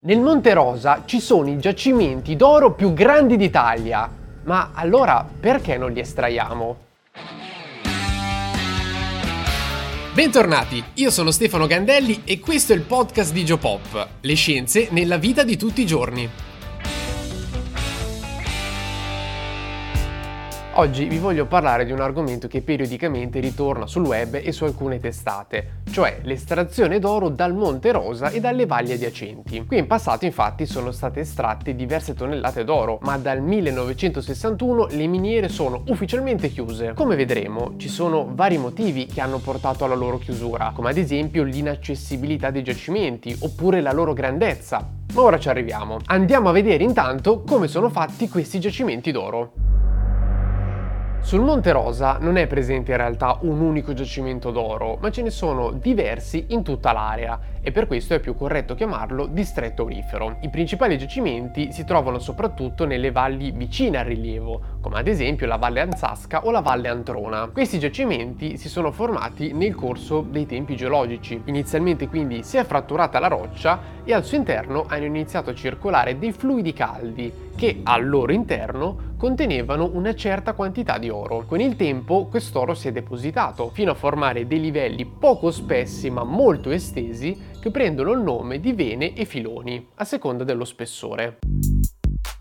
Nel Monte Rosa ci sono i giacimenti d'oro più grandi d'Italia, ma allora perché non li estraiamo? Bentornati, io sono Stefano Gandelli e questo è il podcast di Geopop, le scienze nella vita di tutti i giorni. Oggi vi voglio parlare di un argomento che periodicamente ritorna sul web e su alcune testate, cioè l'estrazione d'oro dal Monte Rosa e dalle valli adiacenti. Qui in passato infatti sono state estratte diverse tonnellate d'oro, ma dal 1961 le miniere sono ufficialmente chiuse. Come vedremo, ci sono vari motivi che hanno portato alla loro chiusura, come ad esempio l'inaccessibilità dei giacimenti oppure la loro grandezza. Ma ora ci arriviamo. Andiamo a vedere intanto come sono fatti questi giacimenti d'oro. Sul Monte Rosa non è presente in realtà un unico giacimento d'oro, ma ce ne sono diversi in tutta l'area e per questo è più corretto chiamarlo distretto aurifero. I principali giacimenti si trovano soprattutto nelle valli vicine al rilievo, come ad esempio la Valle Anzasca o la Valle Antrona. Questi giacimenti si sono formati nel corso dei tempi geologici. Inizialmente quindi si è fratturata la roccia e al suo interno hanno iniziato a circolare dei fluidi caldi che al loro interno contenevano una certa quantità di oro. Con il tempo quest'oro si è depositato fino a formare dei livelli poco spessi ma molto estesi che prendono il nome di vene e filoni, a seconda dello spessore.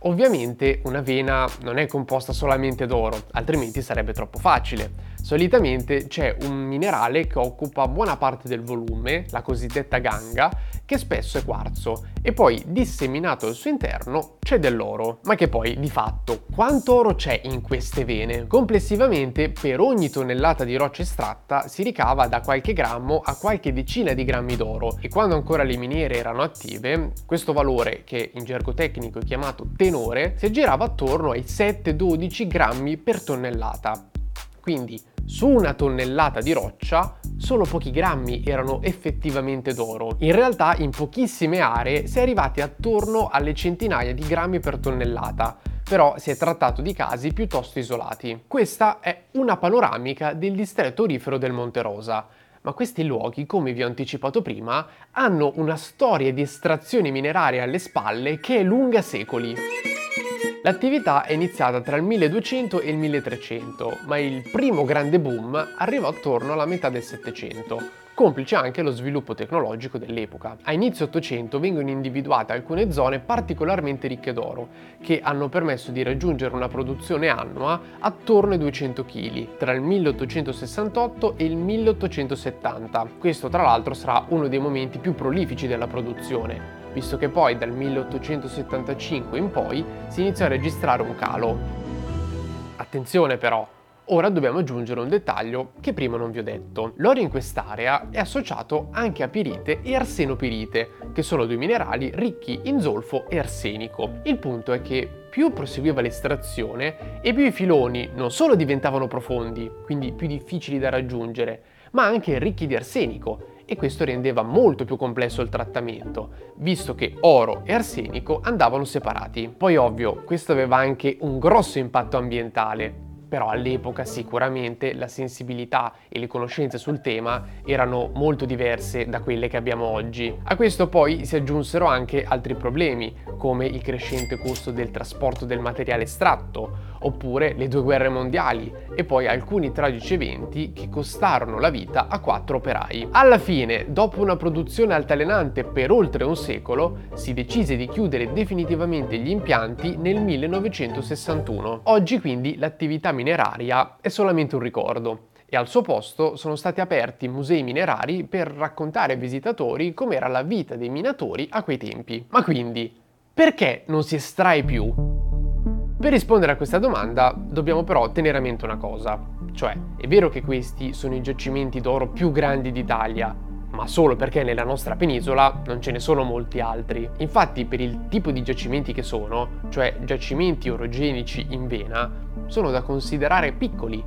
Ovviamente una vena non è composta solamente d'oro, altrimenti sarebbe troppo facile. Solitamente c'è un minerale che occupa buona parte del volume, la cosiddetta ganga, che spesso è quarzo, e poi disseminato al suo interno c'è dell'oro. Ma che poi, di fatto, quanto oro c'è in queste vene? Complessivamente, per ogni tonnellata di roccia estratta si ricava da qualche grammo a qualche decina di grammi d'oro, e quando ancora le miniere erano attive, questo valore, che in gergo tecnico è chiamato tenore, si aggirava attorno ai 7-12 grammi per tonnellata. Quindi su una tonnellata di roccia solo pochi grammi erano effettivamente d'oro. In realtà in pochissime aree si è arrivati attorno alle centinaia di grammi per tonnellata, però si è trattato di casi piuttosto isolati. Questa è una panoramica del distretto orifero del Monte Rosa. Ma questi luoghi, come vi ho anticipato prima, hanno una storia di estrazione mineraria alle spalle che è lunga secoli. L'attività è iniziata tra il 1200 e il 1300, ma il primo grande boom arrivò attorno alla metà del Settecento, complice anche lo sviluppo tecnologico dell'epoca. A inizio Ottocento vengono individuate alcune zone particolarmente ricche d'oro, che hanno permesso di raggiungere una produzione annua attorno ai 200 kg, tra il 1868 e il 1870. Questo tra l'altro sarà uno dei momenti più prolifici della produzione, visto che poi dal 1875 in poi si iniziò a registrare un calo. Attenzione però, ora dobbiamo aggiungere un dettaglio che prima non vi ho detto. L'oro in quest'area è associato anche a pirite e arsenopirite, che sono due minerali ricchi in zolfo e arsenico. Il punto è che più proseguiva l'estrazione e più i filoni non solo diventavano profondi, quindi più difficili da raggiungere, ma anche ricchi di arsenico e questo rendeva molto più complesso il trattamento, visto che oro e arsenico andavano separati. Poi ovvio, questo aveva anche un grosso impatto ambientale, però all'epoca sicuramente la sensibilità e le conoscenze sul tema erano molto diverse da quelle che abbiamo oggi. A questo poi si aggiunsero anche altri problemi, come il crescente costo del trasporto del materiale estratto, oppure le due guerre mondiali e poi alcuni tragici eventi che costarono la vita a quattro operai. Alla fine, dopo una produzione altalenante per oltre un secolo, si decise di chiudere definitivamente gli impianti nel 1961. Oggi quindi l'attività mineraria è solamente un ricordo e al suo posto sono stati aperti musei minerari per raccontare ai visitatori com'era la vita dei minatori a quei tempi. Ma quindi, perché non si estrae più? Per rispondere a questa domanda dobbiamo però tenere a mente una cosa, cioè è vero che questi sono i giacimenti d'oro più grandi d'Italia, ma solo perché nella nostra penisola non ce ne sono molti altri. Infatti per il tipo di giacimenti che sono, cioè giacimenti orogenici in vena, sono da considerare piccoli,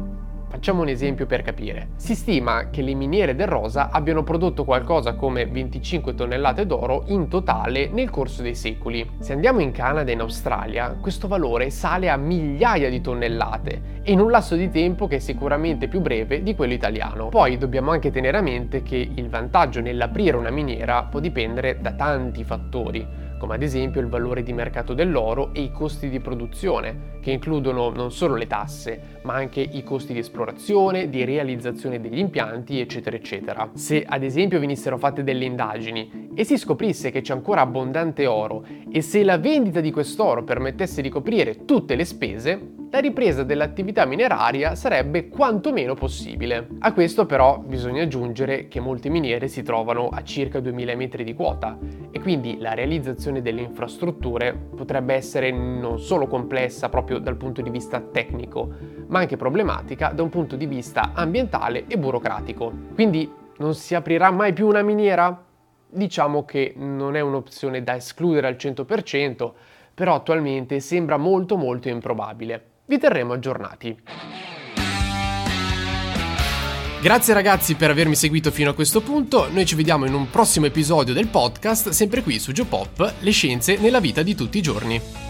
Facciamo un esempio per capire. Si stima che le miniere del Rosa abbiano prodotto qualcosa come 25 tonnellate d'oro in totale nel corso dei secoli. Se andiamo in Canada e in Australia, questo valore sale a migliaia di tonnellate e in un lasso di tempo che è sicuramente più breve di quello italiano. Poi dobbiamo anche tenere a mente che il vantaggio nell'aprire una miniera può dipendere da tanti fattori come ad esempio il valore di mercato dell'oro e i costi di produzione, che includono non solo le tasse, ma anche i costi di esplorazione, di realizzazione degli impianti, eccetera, eccetera. Se ad esempio venissero fatte delle indagini e si scoprisse che c'è ancora abbondante oro e se la vendita di quest'oro permettesse di coprire tutte le spese, la ripresa dell'attività mineraria sarebbe quantomeno possibile. A questo però bisogna aggiungere che molte miniere si trovano a circa 2000 metri di quota e quindi la realizzazione delle infrastrutture potrebbe essere non solo complessa proprio dal punto di vista tecnico, ma anche problematica da un punto di vista ambientale e burocratico. Quindi non si aprirà mai più una miniera? Diciamo che non è un'opzione da escludere al 100%, però attualmente sembra molto molto improbabile vi terremo aggiornati. Grazie ragazzi per avermi seguito fino a questo punto, noi ci vediamo in un prossimo episodio del podcast, sempre qui su Geopop, le scienze nella vita di tutti i giorni.